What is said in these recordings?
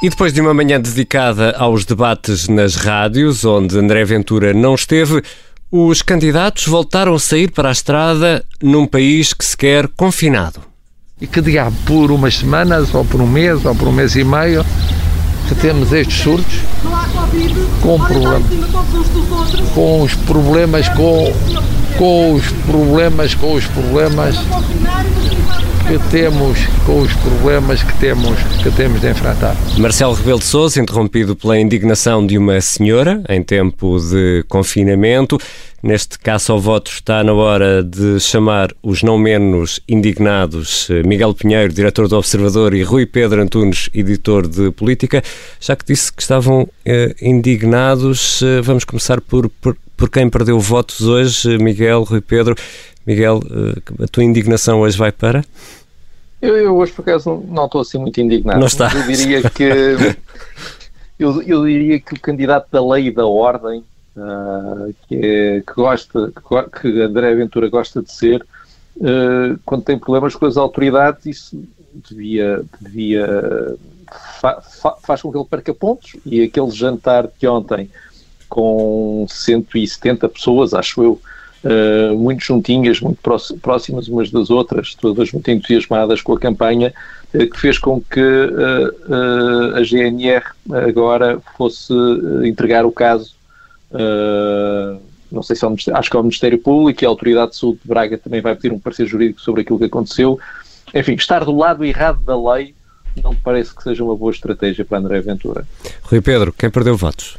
E depois de uma manhã dedicada aos debates nas rádios, onde André Ventura não esteve, os candidatos voltaram a sair para a estrada num país que se quer confinado. E que diabo, por umas semanas, ou por um mês, ou por um mês e meio, que temos estes surtos com, problem com os problemas, com, com os problemas, com os problemas que temos com os problemas que temos, que temos de enfrentar. Marcelo Rebelo de Sousa, interrompido pela indignação de uma senhora em tempo de confinamento. Neste caso ao voto está na hora de chamar os não menos indignados eh, Miguel Pinheiro, diretor do Observador, e Rui Pedro Antunes, editor de Política. Já que disse que estavam eh, indignados, eh, vamos começar por, por, por, quem perdeu votos hoje, Miguel, Rui Pedro. Miguel, eh, a tua indignação hoje vai para? Eu, eu, hoje, por acaso, não estou assim muito indignado. Não está. Eu diria que, eu, eu, diria que o candidato da lei e da ordem, uh, que, é, que, gosta, que, que André Ventura gosta de ser, uh, quando tem problemas com as autoridades, isso devia, devia fa, fa, faz com que ele perca pontos. E aquele jantar de ontem, com 170 pessoas, acho eu, uh, muito juntinhas, muito próximas umas das outras, todas muito entusiasmadas com a campanha, uh, que fez com que uh, a GNR agora fosse entregar o caso. não sei se é o acho que é o Ministério Público e a Autoridade de Saúde de Braga também vai pedir um parecer jurídico sobre aquilo que aconteceu. Enfim, estar do lado errado da lei não parece que seja uma boa estratégia para André Ventura. Rui Pedro, quem perdeu votos?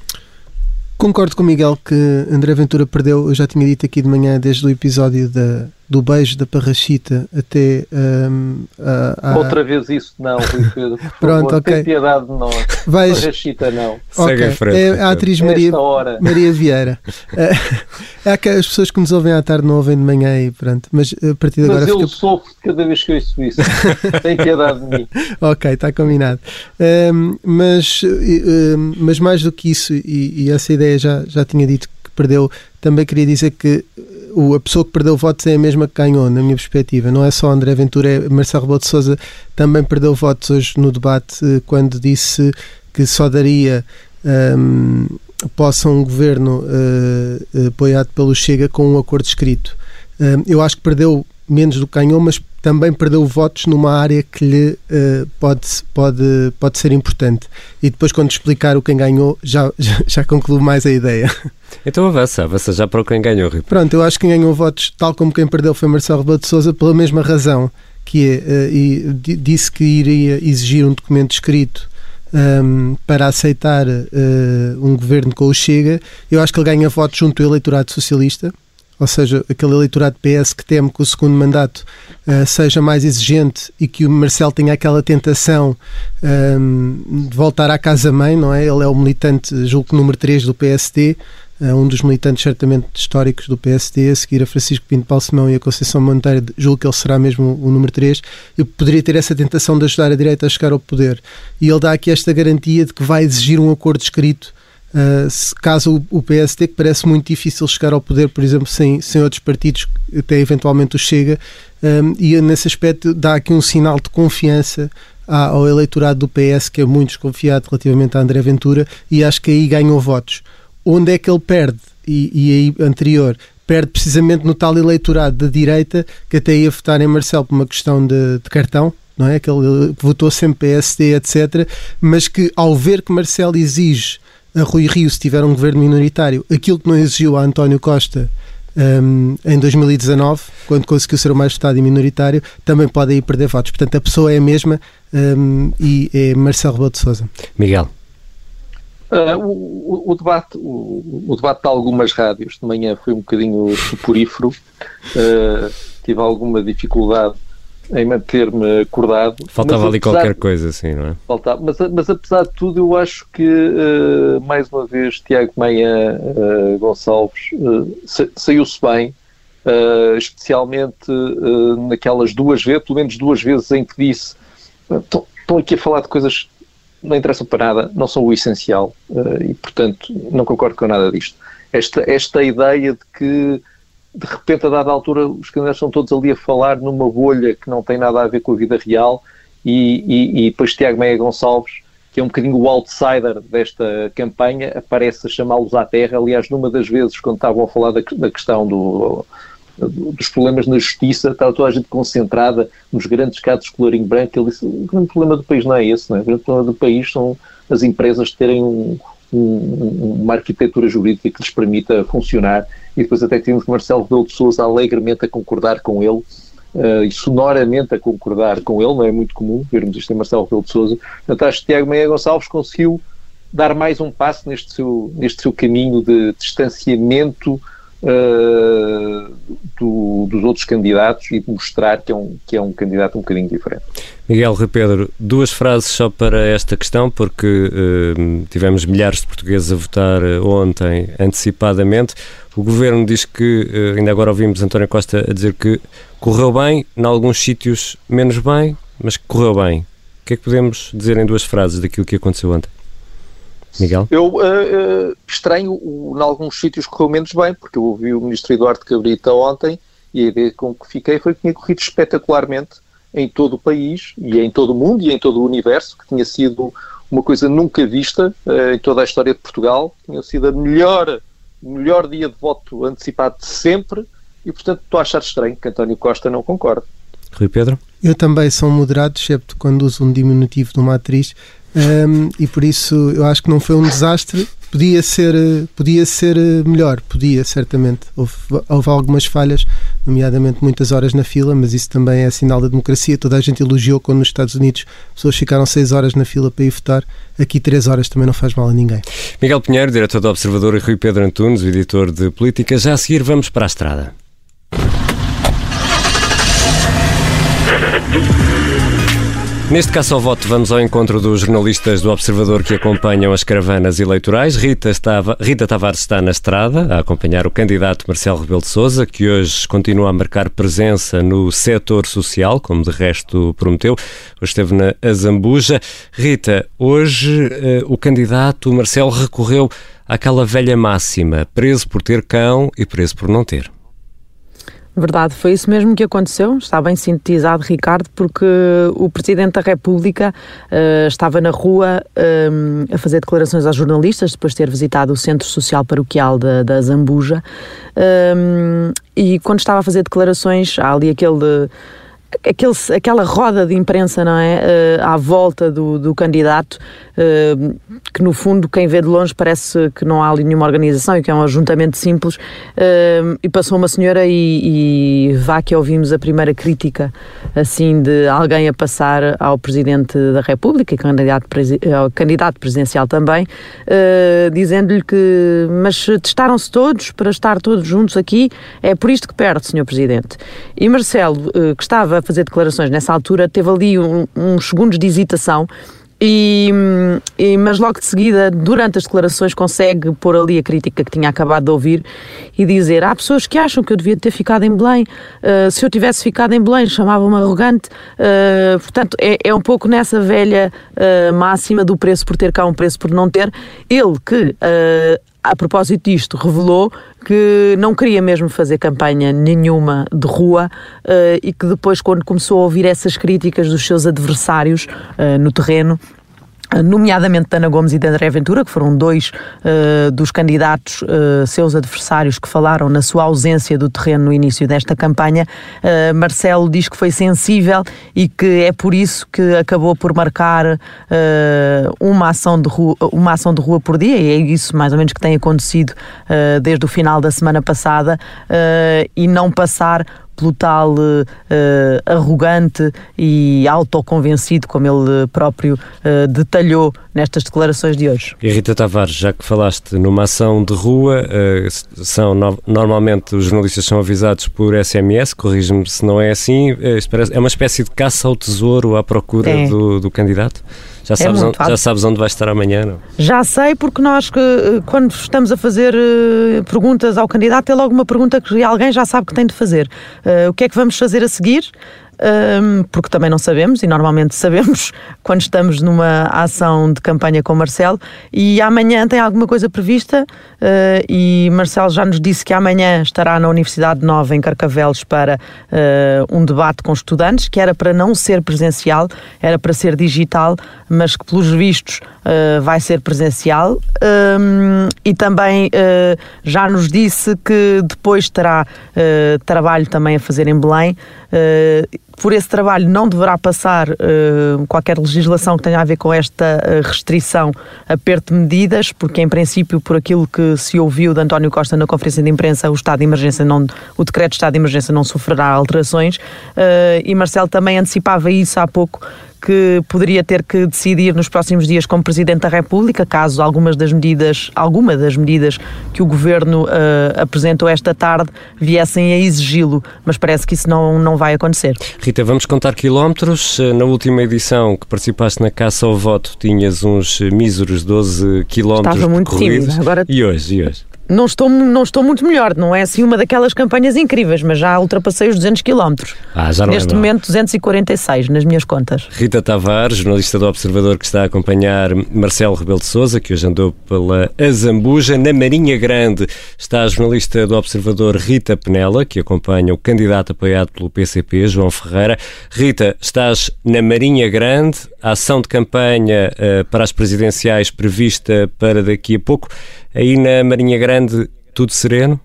Concordo com o Miguel que André Ventura perdeu, eu já tinha dito aqui de manhã, desde o episódio da, do beijo da Parrachita até um, a, a... Outra vez isso não, Rui Pedro. Pronto, ok. Tem piedade de nós. Vais... Parrachita não. Okay. Segue frente, é a atriz Maria, Maria Vieira. é que as pessoas que nos ouvem à tarde não ouvem de manhã e pronto. Mas a partir de mas agora. Mas eu fica... sofro cada vez que ouço isso. Tem piedade de mim. ok, está combinado. Um, mas, um, mas mais do que isso, e, e essa ideia já, já tinha dito que perdeu, também queria dizer que o, a pessoa que perdeu votos é a mesma que ganhou, na minha perspectiva. Não é só André Ventura, é Marcelo Rebelo de também perdeu votos hoje no debate eh, quando disse que só daria um, possa um governo uh, apoiado pelo Chega com um acordo escrito. Um, eu acho que perdeu menos do que ganhou, mas também perdeu votos numa área que lhe uh, pode, pode, pode ser importante. E depois, quando explicar o quem ganhou, já, já, já concluo mais a ideia. Então avança, avança já para o quem ganhou, Rui. Pronto, eu acho que quem ganhou votos, tal como quem perdeu, foi Marcelo Rebelo de Sousa, pela mesma razão, que é, uh, e disse que iria exigir um documento escrito um, ehm, para aceitar uh, um governo com o Chega. Eu acho que ele ganha votos junto ao eleitorado socialista, ou seja, aquele eleitorado PS que teme que o segundo mandato uh, seja mais exigente e que o Marcelo tenha aquela tentação um, de voltar à casa-mãe, não é? Ele é o militante, julgo que número 3 do PSD, uh, eh, um dos militantes certamente históricos do PSD, a seguir a Francisco Pinto Balsemão e a Conceição Monteiro, julgo que ele será mesmo o número 3, eu poderia ter essa tentação de ajudar a direita a chegar ao poder. E ele dá aqui esta garantia de que vai exigir um acordo escrito Uh, se, caso o, PSD, que parece muito difícil chegar ao poder, por exemplo, sem, sem outros partidos, até eventualmente o Chega, um, e nesse aspecto dá aqui um sinal de confiança ao eleitorado do PS, que é muito desconfiado relativamente a André Ventura, e acho que aí ganhou votos. Onde é que ele perde? E, e aí, anterior, perde precisamente no tal eleitorado da direita, que até ia votar em Marcelo por uma questão de, de cartão, não é? Que ele votou sempre PSD, etc. Mas que ao ver que Marcelo exige a Rui Rio, se tiver um governo minoritário, aquilo que não exigiu a António Costa um, em 2019, quando conseguiu ser o mais votado e minoritário, também pode aí perder votos. Portanto, a pessoa é a mesma um, e é Marcelo Rebelo de Sousa. Miguel. Uh, o, o, debate, o, o, debate de algumas rádios de manhã foi um bocadinho suporífero. Uh, tive alguma dificuldade em manter-me acordado. Faltava ali qualquer de, coisa, assim, não é? Faltava, mas, mas apesar de tudo, eu acho que, uh, mais uma vez, Tiago Meia uh, Gonçalves uh, saiu-se bem, especialmente naquelas duas vezes, pelo menos duas vezes em que disse estão aqui a falar de coisas que não interessam para nada, não são o essencial, e, portanto, não concordo com nada disto. Esta, esta ideia de que de repente, a dada altura, os candidatos estão todos ali a falar numa bolha que não tem nada a ver com a vida real e, e, e depois Tiago Meia Gonçalves, que é um bocadinho o outsider desta campanha, aparece a chamá-los à terra. Aliás, numa das vezes, quando estavam a falar da, da questão do, dos problemas na justiça, estava toda a gente concentrada nos grandes casos de colorinho branco. Ele disse: o grande problema do país não é esse, não é? o grande problema do país são as empresas terem um, um, uma arquitetura jurídica que lhes permita funcionar. E depois até tínhamos Marcelo Rebelo de Sousa alegremente a concordar com ele uh, e sonoramente a concordar com ele, não é muito comum vermos isto em Marcelo Rebelo de Sousa. Portanto, acho que Tiago Meia Gonçalves conseguiu dar mais um passo neste seu, neste seu caminho de distanciamento uh, do, dos outros candidatos e mostrar que é, um, que é um candidato um bocadinho diferente. Miguel Rui Pedro, duas frases só para esta questão, porque uh, tivemos milhares de portugueses a votar ontem antecipadamente. O governo diz que, uh, ainda agora ouvimos António Costa a dizer que correu bem, em alguns sítios menos bem, mas que correu bem. O que é que podemos dizer em duas frases daquilo que aconteceu ontem? Miguel? Eu uh, uh, estranho, em alguns sítios correu menos bem, porque eu ouvi o ministro Eduardo Cabrita ontem e a ideia com que fiquei foi que tinha corrido espetacularmente em todo o país e em todo o mundo e em todo o universo, que tinha sido uma coisa nunca vista uh, em toda a história de Portugal, tinha sido a melhor, melhor dia de voto antecipado de sempre e, portanto, estou a achar estranho que António Costa não concorde. Rui Pedro? Eu também sou moderado, excepto quando uso um diminutivo de uma atriz, um, e por isso eu acho que não foi um desastre. Podia ser, podia ser melhor, podia, certamente. Houve, houve algumas falhas, nomeadamente muitas horas na fila, mas isso também é sinal da democracia. Toda a gente elogiou quando nos Estados Unidos pessoas ficaram seis horas na fila para ir votar. Aqui três horas também não faz mal a ninguém. Miguel Pinheiro, diretor do Observador, e Rui Pedro Antunes, editor de Política. Já a seguir vamos para a estrada. Neste caso ao voto, vamos ao encontro dos jornalistas do Observador que acompanham as caravanas eleitorais. Rita, estava, Rita Tavares está na estrada a acompanhar o candidato Marcelo Rebelo de Sousa, que hoje continua a marcar presença no setor social, como de resto prometeu. Hoje esteve na Azambuja. Rita, hoje eh, o candidato Marcelo recorreu àquela velha máxima, preso por ter cão e preso por não ter. Verdade, foi isso mesmo que aconteceu. Está bem sintetizado, Ricardo, porque o Presidente da República uh, estava na rua uh, a fazer declarações aos jornalistas, depois de ter visitado o Centro Social Paroquial da, da Zambuja. Uh, e quando estava a fazer declarações, há ali aquele aquele, aquela roda de imprensa, não é? Uh, à volta do, do candidato, uh, que no fundo, quem vê de longe parece que não há ali nenhuma organização e que é um ajuntamento simples. Uh, e passou uma senhora e, e vá que ouvimos a primeira crítica, assim, de alguém a passar ao Presidente da República, candidato, ao candidato presidencial também, dizendo-lhe que, mas testaram-se todos para estar todos juntos aqui, é por isto que perde, Senhor Presidente. E Marcelo, que estava fazer declarações nessa altura, teve ali um, uns segundos de hesitação. E, e, mas logo de seguida, durante as declarações, consegue pôr ali a crítica que tinha acabado de ouvir e dizer: há pessoas que acham que eu devia ter ficado em Belém, uh, se eu tivesse ficado em Belém, chamavam-me arrogante. Uh, portanto, é, é, um pouco nessa velha uh, máxima do preço por ter cá, um preço por não ter. Ele que a propósito disto, revelou que não queria mesmo fazer campanha nenhuma de rua uh, e que depois, quando começou a ouvir essas críticas dos seus adversários uh, no terreno, nomeadamente de Ana Gomes e de André Ventura, que foram dois uh, dos candidatos, uh, seus adversários, que falaram na sua ausência do terreno no início desta campanha. Uh, Marcelo diz que foi sensível e que é por isso que acabou por marcar uma, ação de rua, uma ação de rua por dia, e é isso mais ou menos que tem acontecido desde o final da semana passada, e não passar pelo tal uh, arrogante e autoconvencido, como ele próprio uh, detalhou nestas declarações de hoje. E Rita Tavares, já que falaste numa ação de rua, uh, são no, normalmente os jornalistas são avisados por SMS, corrige-me se não é assim, é uma espécie de caça ao tesouro à procura é. do, do candidato? Já é sabes, onde, já sabes onde vai estar amanhã, não? Já sei, porque nós, quando estamos a fazer uh, perguntas ao candidato, é logo uma pergunta que alguém já sabe que tem de fazer. Uh, o que é que vamos fazer a seguir? Um, porque também não sabemos, e normalmente sabemos quando estamos numa ação de campanha com Marcelo, e amanhã tem alguma coisa prevista, uh, e Marcelo já nos disse que amanhã estará na Universidade Nova, em Carcavelos, para uh, um debate com estudantes, que era para não ser presencial, era para ser digital, mas que pelos vistos uh, vai ser presencial, um, e também já nos disse que depois terá trabalho também a fazer em Belém, por esse trabalho não deverá passar uh, qualquer legislação que tenha a ver com esta uh, restrição, aperto de medidas, porque em princípio, por aquilo que se ouviu de António Costa na conferência de imprensa, o estado de emergência não, o decreto de estado de emergência não sofrerá alterações. Uh, e Marcelo também antecipava isso há pouco que poderia ter que decidir nos próximos dias como Presidente da República, caso algumas das medidas, alguma das medidas que o Governo uh, apresentou esta tarde viessem a exigi-lo, mas parece que isso não, não vai acontecer. Rita, vamos contar quilómetros. Na última edição que participaste na caça ao voto tinhas uns míseros 12 quilómetros Estava muito tímida. Agora... E hoje? E hoje? Não estou, não estou muito melhor, não é assim uma daquelas campanhas incríveis, mas já ultrapassei os 200 km. Ah, já não é Neste momento, 246 nas minhas contas. Rita Tavares, jornalista do Observador, que está a acompanhar Marcelo Rebelo de Souza, que hoje andou pela Azambuja. Na Marinha Grande está a jornalista do Observador Rita Penela, que acompanha o candidato apoiado pelo PCP, João Ferreira. Rita, estás na Marinha Grande, a ação de campanha uh, para as presidenciais prevista para daqui a pouco. Aí na Marinha Grande, tudo sereno?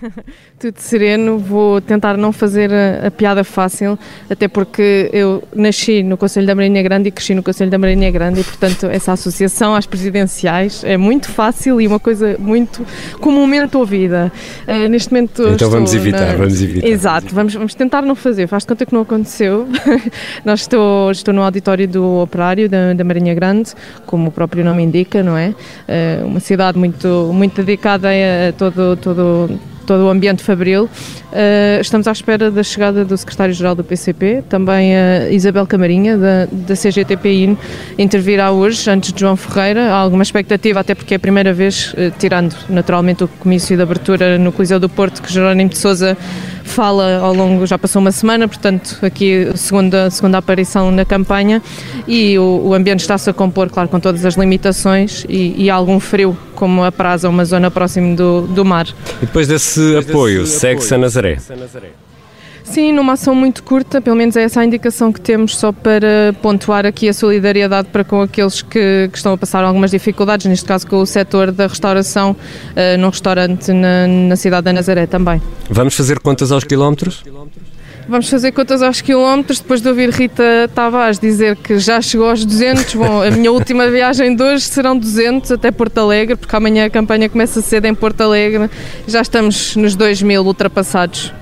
tudo sereno, vou tentar não fazer a, a, piada fácil, até porque eu nasci no Conselho da Marinha Grande e cresci no Conselho da Marinha Grande e, portanto, essa associação às presidenciais é muito fácil e uma coisa muito comumente ouvida. Uh, neste momento. Então vamos evitar, na... vamos evitar. Exato, vamos, vamos tentar não fazer. Faz conta que não aconteceu. Nós estou, estou no auditório do Operário da, da Marinha Grande, como o próprio nome indica, não é? Uh, uma cidade muito, muito dedicada a todo, todo todo o ambiente fabril. Uh, estamos à espera da chegada do secretário-geral do PCP, também a Isabel Camarinha, da, da CGTPI, intervirá hoje, antes de João Ferreira. Há alguma expectativa, até porque é a primeira vez, uh, tirando naturalmente o comício de abertura no Coliseu do Porto, que Jerónimo de Souza fala ao longo, já passou uma semana, portanto, aqui a segunda, segunda aparição na campanha e o, o ambiente está-se a compor, claro, com todas as limitações e, e algum frio, como a praza, uma zona próxima do, do mar. E depois desse depois apoio, segue-se a Nazaré. Sim, numa ação muito curta, pelo menos é essa a indicação que temos, só para pontuar aqui a solidariedade para com aqueles que, que estão a passar algumas dificuldades, neste caso com o setor da restauração, uh, num restaurante na, na cidade da Nazaré também. Vamos fazer contas aos quilómetros? Vamos fazer contas aos quilómetros, depois de ouvir Rita Tavares dizer que já chegou aos 200. Bom, a minha última viagem de hoje serão 200 até Porto Alegre, porque amanhã a campanha começa cedo em Porto Alegre. Já estamos nos 2 mil ultrapassados.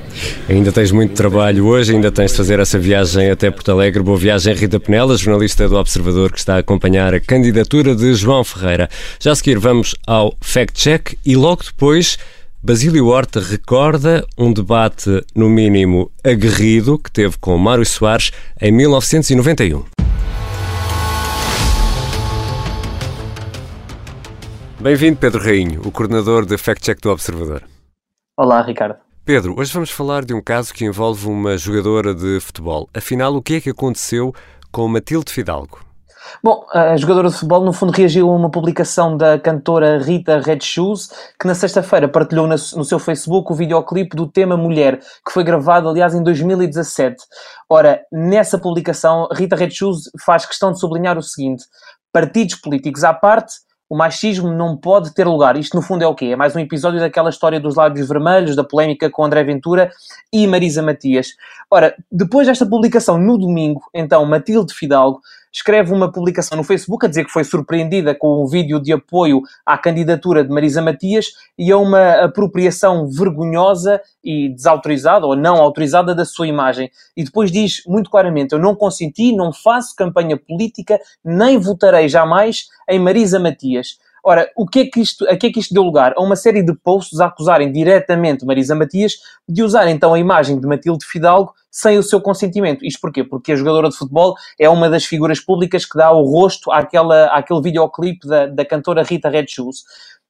Ainda tens muito trabalho hoje, ainda tens de fazer essa viagem até Porto Alegre. Boa viagem, Rita Penela, jornalista do Observador, que está a acompanhar a candidatura de João Ferreira. Já a seguir vamos ao fact-check e logo depois Basílio Horta recorda um debate, no mínimo, aguerrido que teve com Mário Soares em 1991. Bem-vindo, Pedro Rainho, o coordenador de Fact Check do Observador. Olá, Ricardo. Pedro, hoje vamos falar de um caso que envolve uma jogadora de futebol. Afinal, o que é que aconteceu com Matilde Fidalgo? Bom, a jogadora de futebol, no fundo, reagiu a uma publicação da cantora Rita Red Shoes, que na sexta-feira partilhou no seu Facebook o videoclipe do tema Mulher, que foi gravado, aliás, em 2017. Ora, nessa publicação, Rita Red Shoes faz questão de sublinhar o seguinte: partidos políticos à parte, o machismo não pode ter lugar. Isto, no fundo, é o quê? É mais um episódio daquela história dos lábios vermelhos, da polémica com André Ventura e Marisa Matias. Ora, depois desta publicação, no domingo, então, Matilde Fidalgo escreve uma publicação no Facebook a dizer que foi surpreendida com um vídeo de apoio à candidatura de Marisa Matias e a uma apropriação vergonhosa e desautorizada ou não autorizada da sua imagem. E depois diz muito claramente: Eu não consenti, não faço campanha política, nem votarei jamais em Marisa Matias. Ora, o que é que isto, a que é que isto deu lugar? A uma série de posts a acusarem diretamente Marisa Matias de usar então a imagem de Matilde Fidalgo sem o seu consentimento. Isto porquê? Porque a jogadora de futebol é uma das figuras públicas que dá o rosto àquela, àquele videoclipe da, da cantora Rita Red Shoes.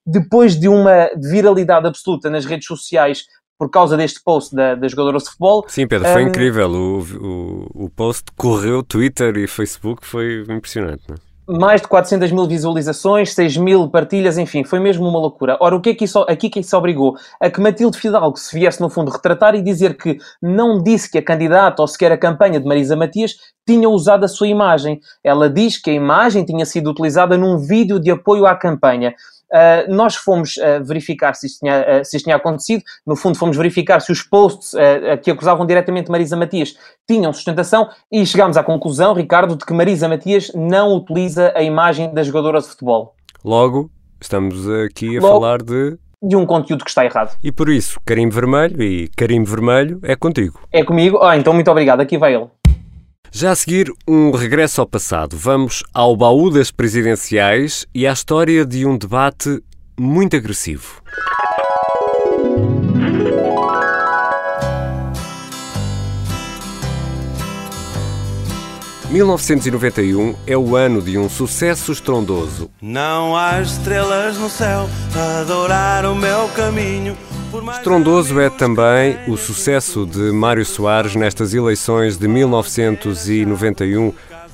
Depois de uma viralidade absoluta nas redes sociais por causa deste post da, da jogadora de futebol. Sim, Pedro, foi um, incrível. O, o, o post correu Twitter e Facebook, foi impressionante. Não é? Mais de 400 mil visualizações, 6 mil partilhas, enfim, foi mesmo uma loucura. Ora, o que é que isso, aqui que isso obrigou? A que Matilde Fidalgo se viesse, no fundo, retratar e dizer que não disse que a candidata ou sequer a campanha de Marisa Matias tinha usado a sua imagem. Ela diz que a imagem tinha sido utilizada num vídeo de apoio à campanha. Uh, nós fomos uh, verificar se isto, tinha, uh, se isto tinha acontecido, no fundo fomos verificar se os posts que acusavam diretamente Marisa Matias tinham sustentação e chegámos à conclusão, Ricardo, de que Marisa Matias não utiliza a imagem da jogadora de futebol. Logo, estamos aqui a Logo, falar de... De um conteúdo que está errado. E por isso, carimbo vermelho e carimbo vermelho é contigo. É comigo? Ah, então muito obrigado, aqui vai ele. Já a seguir, um regresso ao passado. Vamos ao baú das presidenciais e à história de um debate muito agressivo. ...1991 é o ano de um sucesso estrondoso. Não há estrelas no céu a adorar o meu caminho... Estrondoso é também o sucesso de Mário Soares nestas eleições de 1991,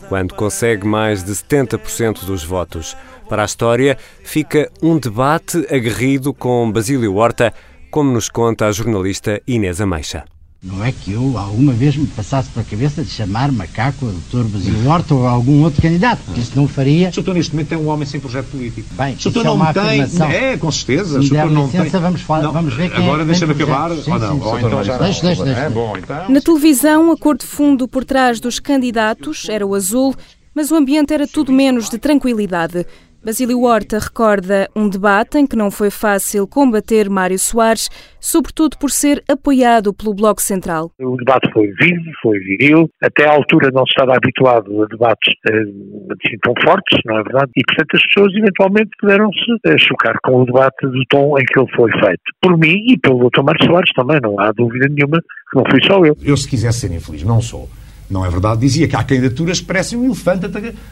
quando consegue mais de 70% dos votos. Para a história, fica um debate aguerrido com Basílio Horta, como nos conta a jornalista Inês Ameixa. Não é que eu alguma vez me passasse pela cabeça de chamar macaco a doutor Basílio Horta ou a algum outro candidato, porque isso não faria. O doutor neste momento é um homem sem projeto político. Bem, o doutor é não é tem. Afirmação. É, com certeza. Se der não licença, tem... vamos, falar, não, vamos ver quem Agora é deixa-me acabar. Sim, ou não? Sim, ou então já deixa, deixa, deixa. É bom, então. Na televisão, a cor de fundo por trás dos candidatos era o azul, mas o ambiente era tudo menos de tranquilidade. Basílio Horta recorda um debate em que não foi fácil combater Mário Soares, sobretudo por ser apoiado pelo Bloco Central. O debate foi vivo, foi viril, até à altura não se estava habituado a debates assim tão fortes, não é verdade? E, portanto, as pessoas eventualmente puderam-se eh, chocar com o debate do tom em que ele foi feito. Por mim e pelo Dr. Mário Soares também, não há dúvida nenhuma que não fui só eu. Eu, se quisesse ser infeliz, não sou não é verdade? Dizia que há candidaturas que parecem um elefante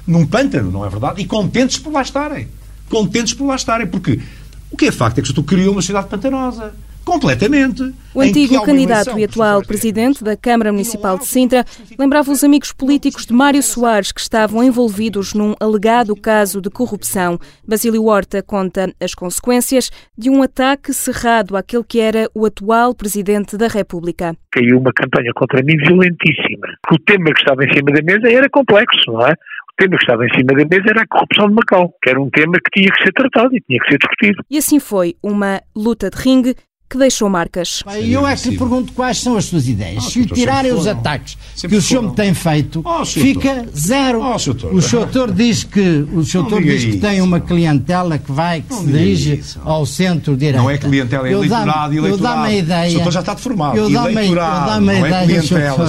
num pântano, não é verdade? E contentes por lá estarem. Contentes por lá estarem, porque o que é facto é que tu criou uma cidade pantanosa. Completamente. O antigo candidato e atual presidente da Câmara Municipal de Sintra lembrava os amigos políticos de Mário Soares que estavam envolvidos num alegado caso de corrupção. Basílio Horta conta as consequências de um ataque cerrado àquele que era o atual presidente da República. Caiu uma campanha contra mim violentíssima. O tema que estava em cima da mesa era complexo, não é? O tema que estava em cima da mesa era a corrupção de Macau, que era um tema que tinha que ser tratado e tinha que ser discutido. E assim foi, uma luta de ringue que deixou marcas. E eu é que lhe pergunto quais são as suas ideias. Ah, Se lhe tirarem os ataques que o senhor me tem feito, oh, fica zero. Oh, o doutor diz que o doutor diz que tem uma clientela que vai, que se dirige ao centro direito. Não é clientela, é eleitorado, eleitorado. Eu dá-me a ideia. O doutor já está deformado. Eu dá-me a ideia,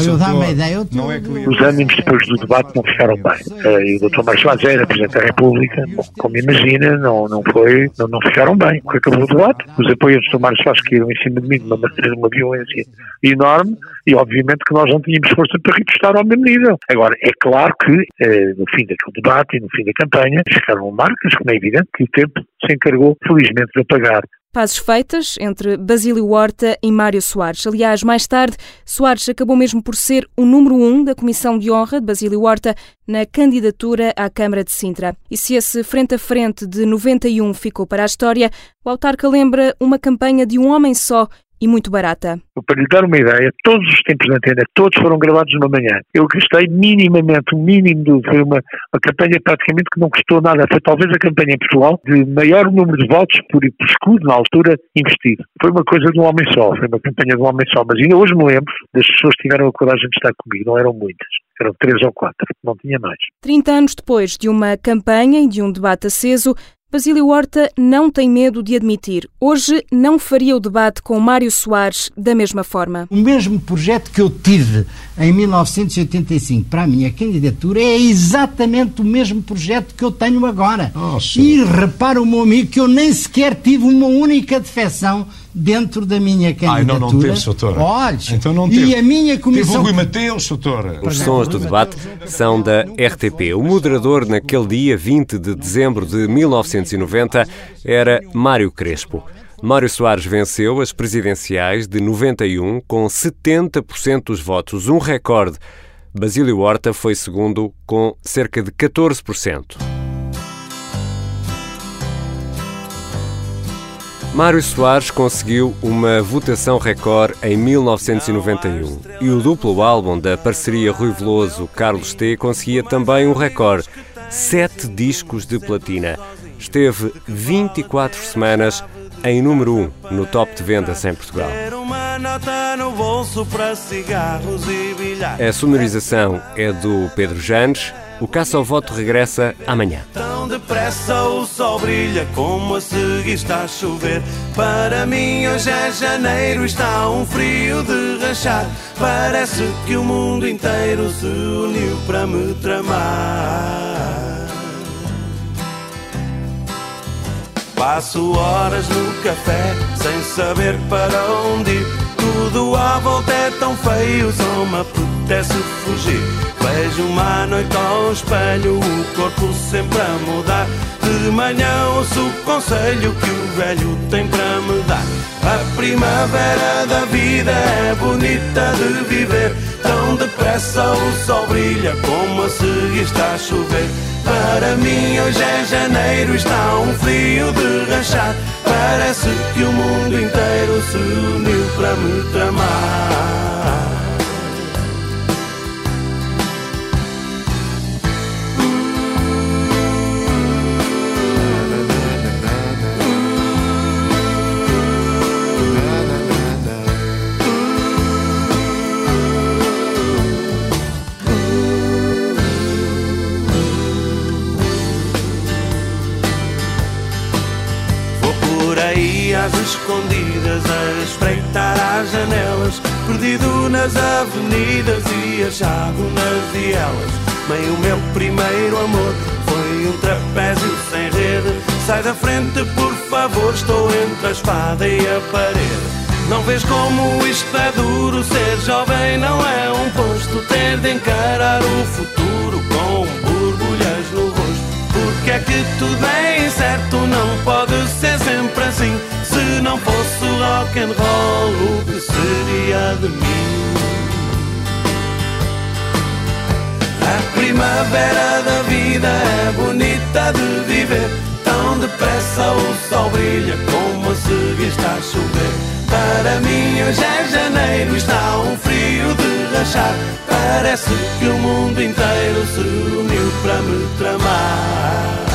eu dá-me a ideia. Os ânimos depois do debate não ficaram bem. Eh, e o doutor Marcos Vaz era Presidente da República, como imagina, não, não, foi, não, não ficaram bem. Acabou o debate, os apoios do doutor Marcos Vaz caíram em cima de mim uma uma violência enorme e obviamente que nós não tínhamos força para repostar ao mesmo nível. Agora, é claro que eh, no fim daquele debate e no fim da campanha ficaram marcas, como é evidente que o tempo se encargou felizmente de apagar. Pazes feitas entre Basílio Horta e Mário Soares. Aliás, mais tarde, Soares acabou mesmo por ser o número um da Comissão de Honra de Basílio Horta na candidatura à Câmara de Sintra. E se esse frente a frente de 91 ficou para a história, o autarca lembra uma campanha de um homem só e muito barata. Para lhe dar uma ideia, todos os tempos de antena, todos foram gravados numa manhã. Eu gastei minimamente, o mínimo, de, foi uma, uma campanha praticamente que não custou nada. Foi talvez a campanha em Portugal de maior número de votos por, por escudo, na altura, investido. Foi uma coisa de um homem só, foi uma campanha de um homem só. Mas ainda hoje me lembro das pessoas que tiveram a coragem de estar comigo, não eram muitas. Eram três ou quatro, não tinha mais. 30 anos depois de uma campanha e de um debate aceso, Basílio Horta não tem medo de admitir. Hoje não faria o debate com Mário Soares da mesma forma. O mesmo projeto que eu tive em 1985 para a minha candidatura é exatamente o mesmo projeto que eu tenho agora. Oh, e repara o meu amigo que eu nem sequer tive uma única defecção dentro da minha candidatura. Ai, não, não teve, doutora. Então não teve. E a minha comissão... Teve o Rui Mateus, doutora. Os sons do debate são da RTP. O moderador naquele dia, 20 de dezembro de 1990, era Mário Crespo. Mário Soares venceu as presidenciais de 91 com 70% dos votos, um recorde. Basílio Horta foi segundo com cerca de 14%. Mário Soares conseguiu uma votação recorde em 1991 e o duplo álbum da parceria Rui Veloso Carlos T conseguia também um recorde, sete discos de platina. Esteve 24 semanas em número 1 um, no top de vendas em Portugal. A sonorização é do Pedro Janes. O Caça ao Voto regressa amanhã. Tão depressa o sol brilha como a seguir está a chover. Para mim hoje é janeiro, está um frio de rachar. Parece que o mundo inteiro se uniu para me tramar. Passo horas no café sem saber para onde ir. Tudo à volta é tão feio, só me apetece fugir. Vejo uma noite ao espelho, o corpo sempre a mudar. De manhã ouço o conselho que o velho tem para me dar. A primavera da vida é bonita de viver. Tão depressa o sol brilha como a seguir está a chover. Para mim hoje é janeiro, está um frio de rachar. Parece que o mundo inteiro se uniu para me tramar. Espreitar as janelas, perdido nas avenidas e achado nas vielas. Bem, o meu primeiro amor foi um trapézio sem rede. Sai da frente, por favor, estou entre a espada e a parede. Não vês como isto é duro, ser jovem não é um posto, ter de encarar o futuro com borbulhas no rosto. Porque é que tudo é o que seria de mim? A primavera da vida é bonita de viver. Tão depressa o sol brilha como a seguir está a chover. Para mim hoje é janeiro, está um frio de rachar. Parece que o mundo inteiro se uniu para me tramar.